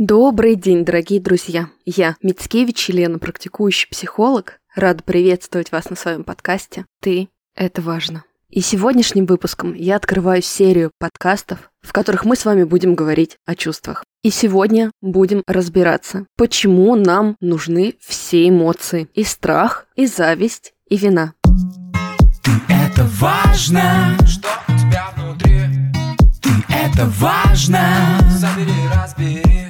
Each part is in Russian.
Добрый день, дорогие друзья! Я, Мицкевич Елена, практикующий психолог, рада приветствовать вас на своем подкасте «Ты – это важно». И сегодняшним выпуском я открываю серию подкастов, в которых мы с вами будем говорить о чувствах. И сегодня будем разбираться, почему нам нужны все эмоции. И страх, и зависть, и вина. Ты это важно, что у тебя внутри. Ты это важно, забери, разбери.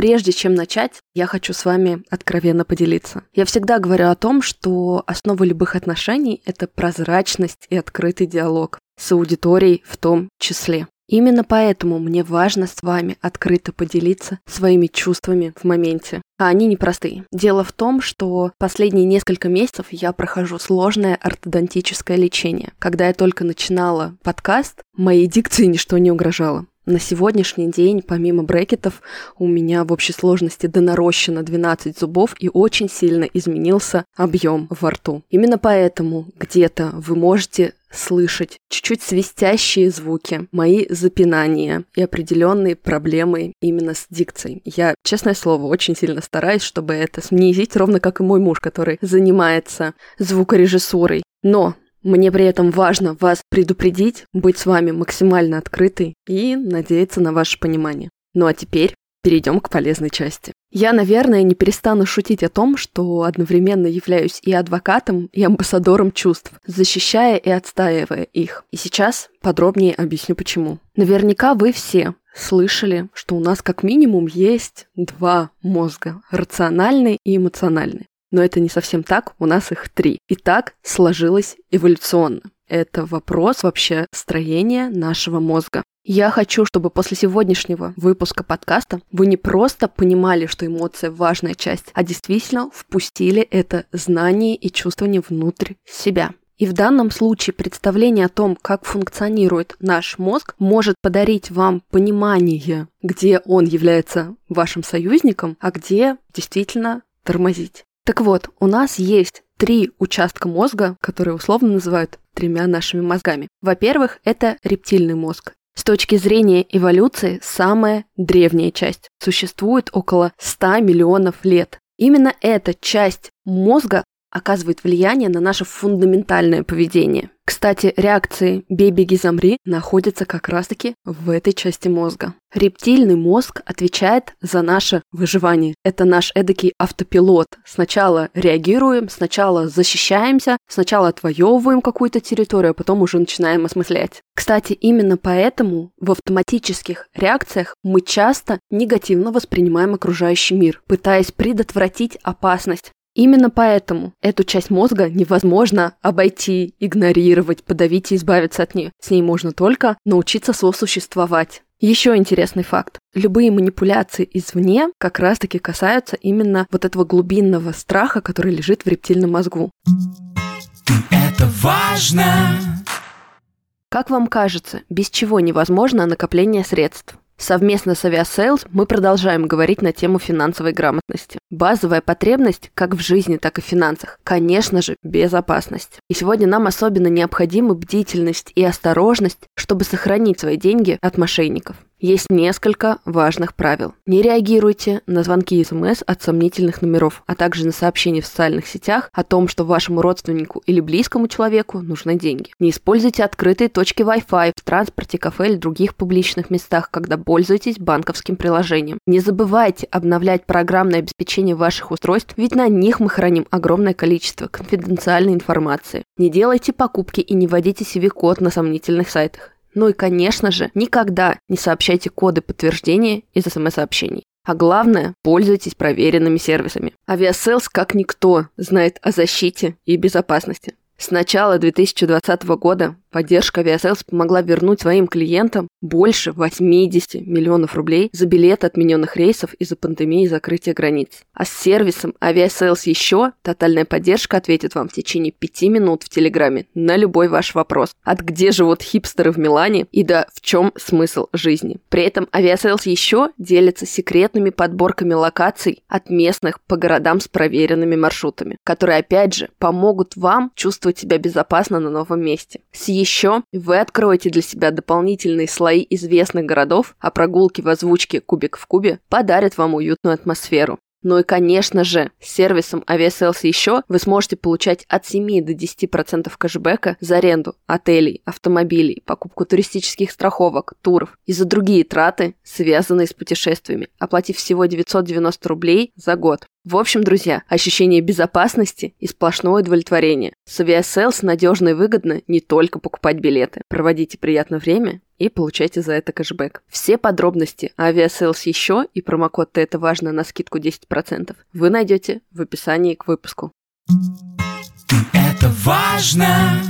Прежде чем начать, я хочу с вами откровенно поделиться. Я всегда говорю о том, что основа любых отношений — это прозрачность и открытый диалог, с аудиторией в том числе. Именно поэтому мне важно с вами открыто поделиться своими чувствами в моменте. А они непростые. Дело в том, что последние несколько месяцев я прохожу сложное ортодонтическое лечение. Когда я только начинала подкаст, моей дикции ничто не угрожало. На сегодняшний день, помимо брекетов, у меня в общей сложности донарощено 12 зубов и очень сильно изменился объем во рту. Именно поэтому где-то вы можете слышать чуть-чуть свистящие звуки, мои запинания и определенные проблемы именно с дикцией. Я, честное слово, очень сильно стараюсь, чтобы это снизить, ровно как и мой муж, который занимается звукорежиссурой. Но мне при этом важно вас предупредить, быть с вами максимально открытой и надеяться на ваше понимание. Ну а теперь перейдем к полезной части. Я, наверное, не перестану шутить о том, что одновременно являюсь и адвокатом, и амбассадором чувств, защищая и отстаивая их. И сейчас подробнее объясню почему. Наверняка вы все слышали, что у нас как минимум есть два мозга – рациональный и эмоциональный. Но это не совсем так, у нас их три. И так сложилось эволюционно. Это вопрос вообще строения нашего мозга. Я хочу, чтобы после сегодняшнего выпуска подкаста вы не просто понимали, что эмоция важная часть, а действительно впустили это знание и чувствование внутрь себя. И в данном случае представление о том, как функционирует наш мозг, может подарить вам понимание, где он является вашим союзником, а где действительно тормозить. Так вот, у нас есть три участка мозга, которые условно называют тремя нашими мозгами. Во-первых, это рептильный мозг. С точки зрения эволюции, самая древняя часть. Существует около 100 миллионов лет. Именно эта часть мозга оказывает влияние на наше фундаментальное поведение. Кстати, реакции «бей-беги, замри» находятся как раз-таки в этой части мозга. Рептильный мозг отвечает за наше выживание. Это наш эдакий автопилот. Сначала реагируем, сначала защищаемся, сначала отвоевываем какую-то территорию, а потом уже начинаем осмыслять. Кстати, именно поэтому в автоматических реакциях мы часто негативно воспринимаем окружающий мир, пытаясь предотвратить опасность. Именно поэтому эту часть мозга невозможно обойти, игнорировать, подавить и избавиться от нее. С ней можно только научиться сосуществовать. Еще интересный факт. Любые манипуляции извне как раз-таки касаются именно вот этого глубинного страха, который лежит в рептильном мозгу. Ты это важно. Как вам кажется, без чего невозможно накопление средств? Совместно с Aviasales мы продолжаем говорить на тему финансовой грамотности. Базовая потребность как в жизни, так и в финансах. Конечно же, безопасность. И сегодня нам особенно необходима бдительность и осторожность, чтобы сохранить свои деньги от мошенников. Есть несколько важных правил. Не реагируйте на звонки и смс от сомнительных номеров, а также на сообщения в социальных сетях о том, что вашему родственнику или близкому человеку нужны деньги. Не используйте открытые точки Wi-Fi в транспорте, кафе или других публичных местах, когда пользуетесь банковским приложением. Не забывайте обновлять программное обеспечение ваших устройств, ведь на них мы храним огромное количество конфиденциальной информации. Не делайте покупки и не вводите CV-код на сомнительных сайтах. Ну и, конечно же, никогда не сообщайте коды подтверждения из смс-сообщений. А главное, пользуйтесь проверенными сервисами. Aviasales как никто знает о защите и безопасности. С начала 2020 года Поддержка Aviasales помогла вернуть своим клиентам больше 80 миллионов рублей за билеты отмененных рейсов из-за пандемии и закрытия границ. А с сервисом Aviasales еще тотальная поддержка ответит вам в течение 5 минут в Телеграме на любой ваш вопрос. От где живут хипстеры в Милане и да в чем смысл жизни. При этом Aviasales еще делится секретными подборками локаций от местных по городам с проверенными маршрутами, которые опять же помогут вам чувствовать себя безопасно на новом месте. Еще вы откроете для себя дополнительные слои известных городов, а прогулки в озвучке «Кубик в кубе» подарят вам уютную атмосферу. Ну и, конечно же, с сервисом Aviasales еще вы сможете получать от 7 до 10% кэшбэка за аренду отелей, автомобилей, покупку туристических страховок, туров и за другие траты, связанные с путешествиями, оплатив всего 990 рублей за год. В общем, друзья, ощущение безопасности и сплошное удовлетворение. С Aviasales надежно и выгодно не только покупать билеты. Проводите приятное время и получайте за это кэшбэк. Все подробности Aviasales еще и промокод «Ты это важно» на скидку 10% вы найдете в описании к выпуску. Это важно!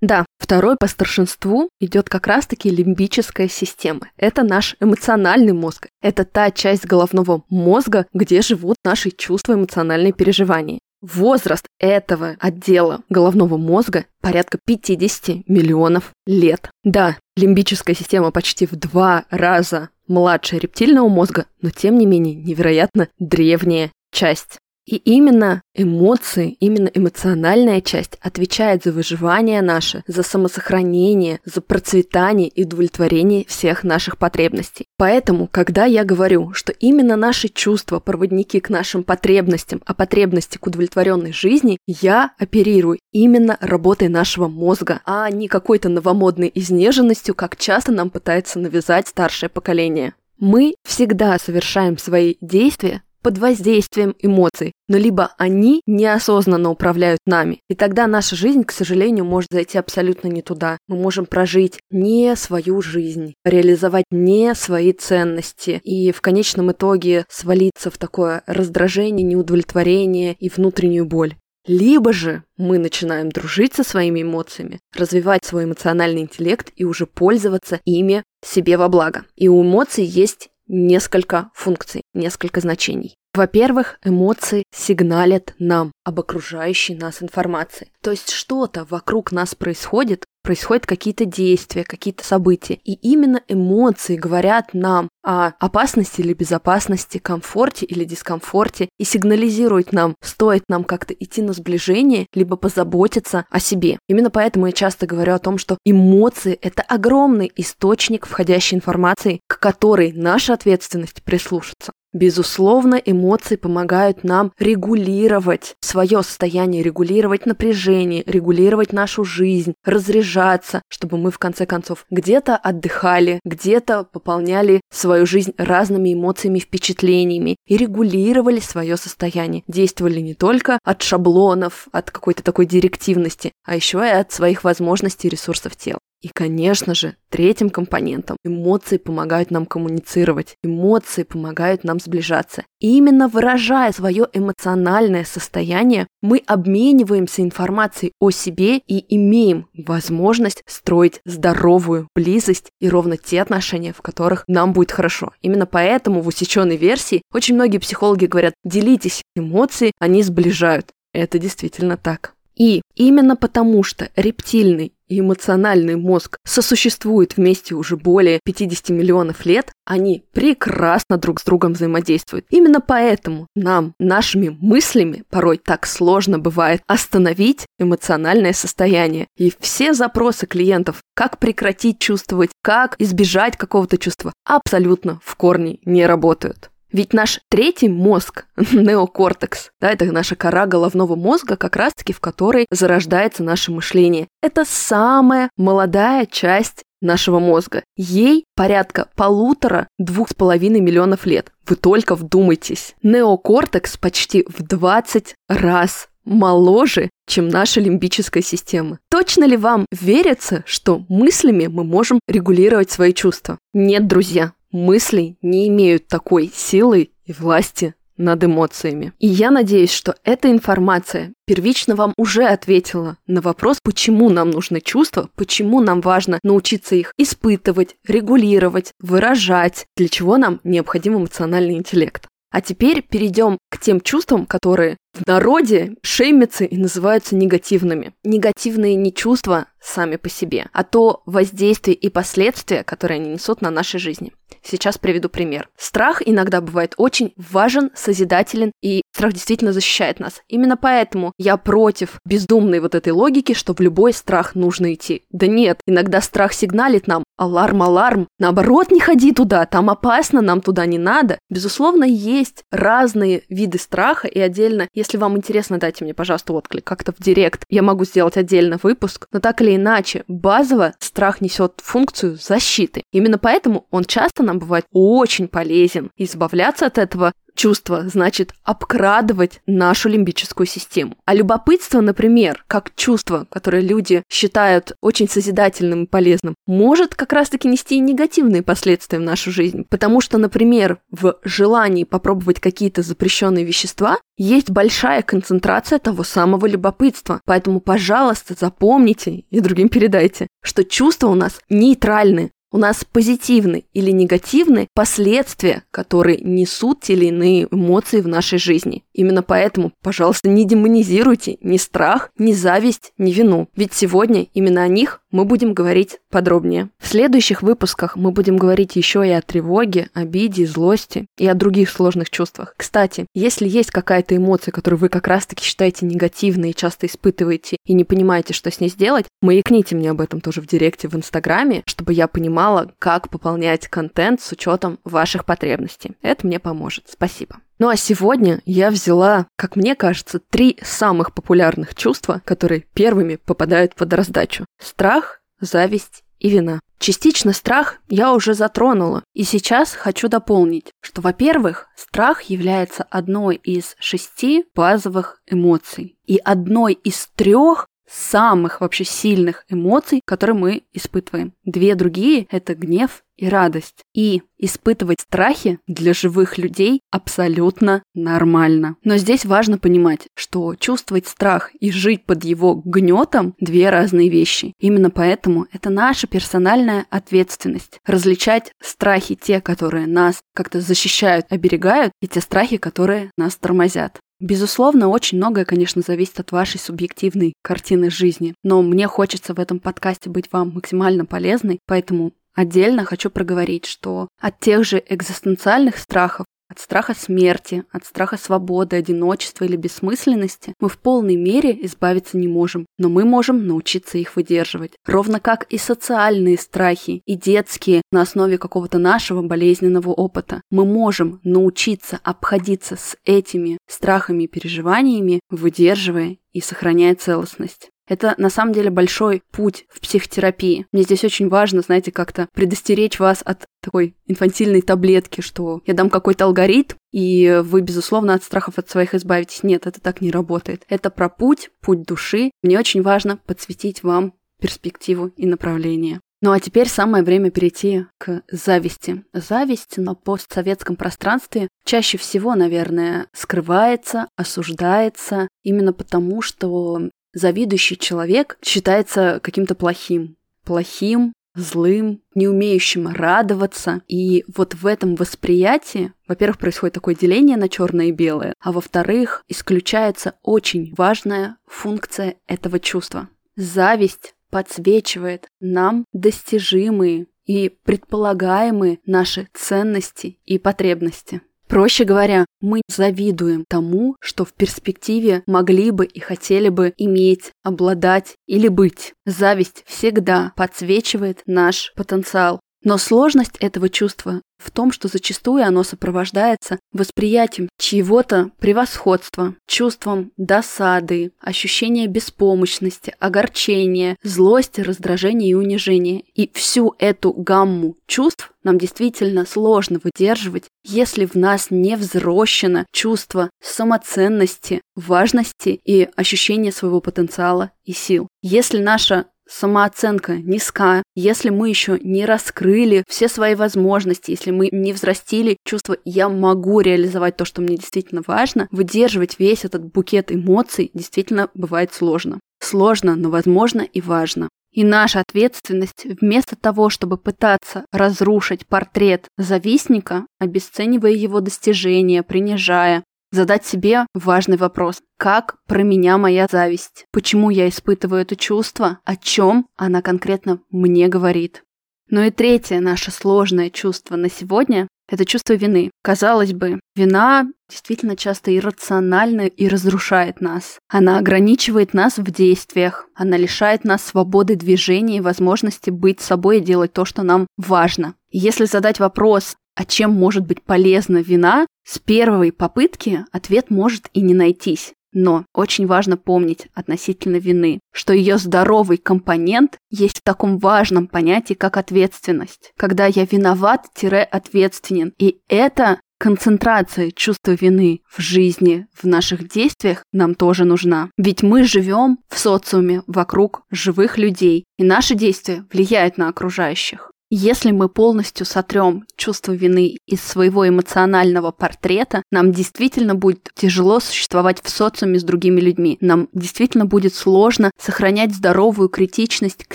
Да, второй по старшинству идет как раз-таки лимбическая система. Это наш эмоциональный мозг. Это та часть головного мозга, где живут наши чувства, эмоциональные переживания. Возраст этого отдела головного мозга порядка 50 миллионов лет. Да, лимбическая система почти в два раза младше рептильного мозга, но тем не менее невероятно древняя часть. И именно эмоции, именно эмоциональная часть отвечает за выживание наше, за самосохранение, за процветание и удовлетворение всех наших потребностей. Поэтому, когда я говорю, что именно наши чувства проводники к нашим потребностям, а потребности к удовлетворенной жизни, я оперирую именно работой нашего мозга, а не какой-то новомодной изнеженностью, как часто нам пытается навязать старшее поколение. Мы всегда совершаем свои действия под воздействием эмоций, но либо они неосознанно управляют нами, и тогда наша жизнь, к сожалению, может зайти абсолютно не туда. Мы можем прожить не свою жизнь, реализовать не свои ценности, и в конечном итоге свалиться в такое раздражение, неудовлетворение и внутреннюю боль. Либо же мы начинаем дружить со своими эмоциями, развивать свой эмоциональный интеллект и уже пользоваться ими себе во благо. И у эмоций есть несколько функций, несколько значений. Во-первых, эмоции сигналят нам об окружающей нас информации. То есть что-то вокруг нас происходит, происходят какие-то действия, какие-то события. И именно эмоции говорят нам о опасности или безопасности, комфорте или дискомфорте и сигнализируют нам, стоит нам как-то идти на сближение, либо позаботиться о себе. Именно поэтому я часто говорю о том, что эмоции – это огромный источник входящей информации, к которой наша ответственность прислушаться. Безусловно, эмоции помогают нам регулировать свое состояние, регулировать напряжение, регулировать нашу жизнь, разряжаться, чтобы мы в конце концов где-то отдыхали, где-то пополняли свою жизнь разными эмоциями, впечатлениями и регулировали свое состояние. Действовали не только от шаблонов, от какой-то такой директивности, а еще и от своих возможностей и ресурсов тела. И, конечно же, третьим компонентом эмоции помогают нам коммуницировать, эмоции помогают нам сближаться. И именно выражая свое эмоциональное состояние, мы обмениваемся информацией о себе и имеем возможность строить здоровую близость и ровно те отношения, в которых нам будет хорошо. Именно поэтому в усеченной версии очень многие психологи говорят, делитесь эмоции, они сближают. Это действительно так. И именно потому, что рептильный и эмоциональный мозг сосуществуют вместе уже более 50 миллионов лет, они прекрасно друг с другом взаимодействуют. Именно поэтому нам, нашими мыслями, порой так сложно бывает остановить эмоциональное состояние. И все запросы клиентов, как прекратить чувствовать, как избежать какого-то чувства, абсолютно в корне не работают. Ведь наш третий мозг, неокортекс, да, это наша кора головного мозга, как раз-таки в которой зарождается наше мышление. Это самая молодая часть нашего мозга. Ей порядка полутора-двух с половиной миллионов лет. Вы только вдумайтесь. Неокортекс почти в 20 раз моложе, чем наша лимбическая система. Точно ли вам верится, что мыслями мы можем регулировать свои чувства? Нет, друзья, мысли не имеют такой силы и власти над эмоциями. И я надеюсь, что эта информация первично вам уже ответила на вопрос, почему нам нужны чувства, почему нам важно научиться их испытывать, регулировать, выражать, для чего нам необходим эмоциональный интеллект. А теперь перейдем к тем чувствам, которые в народе шеймятся и называются негативными. Негативные не чувства сами по себе, а то воздействие и последствия, которые они несут на нашей жизни. Сейчас приведу пример. Страх иногда бывает очень важен, созидателен, и страх действительно защищает нас. Именно поэтому я против бездумной вот этой логики, что в любой страх нужно идти. Да нет, иногда страх сигналит нам «Аларм, аларм!» Наоборот, не ходи туда, там опасно, нам туда не надо. Безусловно, есть разные виды страха, и отдельно, если вам интересно, дайте мне, пожалуйста, отклик как-то в директ. Я могу сделать отдельно выпуск, но так или иначе, базово страх несет функцию защиты. Именно поэтому он часто нам бывает очень полезен. Избавляться от этого чувство значит обкрадывать нашу лимбическую систему. А любопытство, например, как чувство, которое люди считают очень созидательным и полезным, может как раз-таки нести негативные последствия в нашу жизнь. Потому что, например, в желании попробовать какие-то запрещенные вещества есть большая концентрация того самого любопытства. Поэтому, пожалуйста, запомните и другим передайте, что чувства у нас нейтральны, у нас позитивны или негативны последствия, которые несут те или иные эмоции в нашей жизни. Именно поэтому, пожалуйста, не демонизируйте ни страх, ни зависть, ни вину. Ведь сегодня именно о них мы будем говорить подробнее. В следующих выпусках мы будем говорить еще и о тревоге, обиде, злости и о других сложных чувствах. Кстати, если есть какая-то эмоция, которую вы как раз-таки считаете негативной и часто испытываете и не понимаете, что с ней сделать, маякните мне об этом тоже в директе в Инстаграме, чтобы я понимала, как пополнять контент с учетом ваших потребностей. Это мне поможет. Спасибо. Ну а сегодня я взяла, как мне кажется, три самых популярных чувства, которые первыми попадают под раздачу. Страх, зависть и вина. Частично страх я уже затронула, и сейчас хочу дополнить, что, во-первых, страх является одной из шести базовых эмоций и одной из трех самых вообще сильных эмоций, которые мы испытываем. Две другие — это гнев и радость. И испытывать страхи для живых людей абсолютно нормально. Но здесь важно понимать, что чувствовать страх и жить под его гнетом – две разные вещи. Именно поэтому это наша персональная ответственность. Различать страхи те, которые нас как-то защищают, оберегают, и те страхи, которые нас тормозят. Безусловно, очень многое, конечно, зависит от вашей субъективной картины жизни, но мне хочется в этом подкасте быть вам максимально полезной, поэтому отдельно хочу проговорить, что от тех же экзистенциальных страхов от страха смерти, от страха свободы, одиночества или бессмысленности мы в полной мере избавиться не можем, но мы можем научиться их выдерживать. Ровно как и социальные страхи, и детские на основе какого-то нашего болезненного опыта. Мы можем научиться обходиться с этими страхами и переживаниями, выдерживая и сохраняя целостность. Это на самом деле большой путь в психотерапии. Мне здесь очень важно, знаете, как-то предостеречь вас от такой инфантильной таблетки, что я дам какой-то алгоритм, и вы, безусловно, от страхов от своих избавитесь. Нет, это так не работает. Это про путь, путь души. Мне очень важно подсветить вам перспективу и направление. Ну а теперь самое время перейти к зависти. Зависть на постсоветском пространстве чаще всего, наверное, скрывается, осуждается именно потому, что завидующий человек считается каким-то плохим. Плохим, злым, не умеющим радоваться. И вот в этом восприятии, во-первых, происходит такое деление на черное и белое, а во-вторых, исключается очень важная функция этого чувства. Зависть подсвечивает нам достижимые и предполагаемые наши ценности и потребности. Проще говоря, мы завидуем тому, что в перспективе могли бы и хотели бы иметь, обладать или быть. Зависть всегда подсвечивает наш потенциал. Но сложность этого чувства в том, что зачастую оно сопровождается восприятием чьего-то превосходства, чувством досады, ощущения беспомощности, огорчения, злости, раздражения и унижения. И всю эту гамму чувств нам действительно сложно выдерживать, если в нас не взрощено чувство самоценности, важности и ощущения своего потенциала и сил. Если наша самооценка низка, если мы еще не раскрыли все свои возможности, если мы не взрастили чувство «я могу реализовать то, что мне действительно важно», выдерживать весь этот букет эмоций действительно бывает сложно. Сложно, но возможно и важно. И наша ответственность вместо того, чтобы пытаться разрушить портрет завистника, обесценивая его достижения, принижая, задать себе важный вопрос. Как про меня моя зависть? Почему я испытываю это чувство? О чем она конкретно мне говорит? Ну и третье наше сложное чувство на сегодня – это чувство вины. Казалось бы, вина действительно часто иррациональна и разрушает нас. Она ограничивает нас в действиях, она лишает нас свободы движения и возможности быть собой и делать то, что нам важно. если задать вопрос, а чем может быть полезна вина, с первой попытки ответ может и не найтись. Но очень важно помнить относительно вины, что ее здоровый компонент есть в таком важном понятии, как ответственность. Когда я виноват-ответственен. И это концентрация чувства вины в жизни, в наших действиях нам тоже нужна. Ведь мы живем в социуме вокруг живых людей, и наши действия влияют на окружающих. Если мы полностью сотрем чувство вины из своего эмоционального портрета, нам действительно будет тяжело существовать в социуме с другими людьми. Нам действительно будет сложно сохранять здоровую критичность к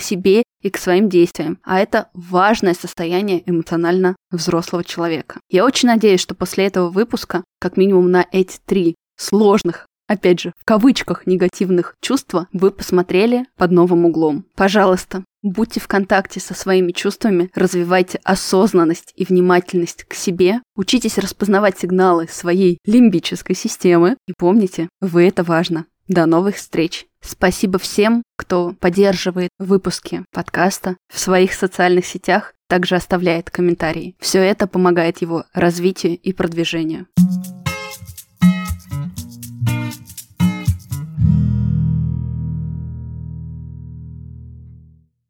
себе и к своим действиям. А это важное состояние эмоционально взрослого человека. Я очень надеюсь, что после этого выпуска, как минимум на эти три сложных опять же, в кавычках негативных чувства вы посмотрели под новым углом. Пожалуйста, будьте в контакте со своими чувствами, развивайте осознанность и внимательность к себе, учитесь распознавать сигналы своей лимбической системы и помните, вы это важно. До новых встреч! Спасибо всем, кто поддерживает выпуски подкаста в своих социальных сетях, также оставляет комментарии. Все это помогает его развитию и продвижению.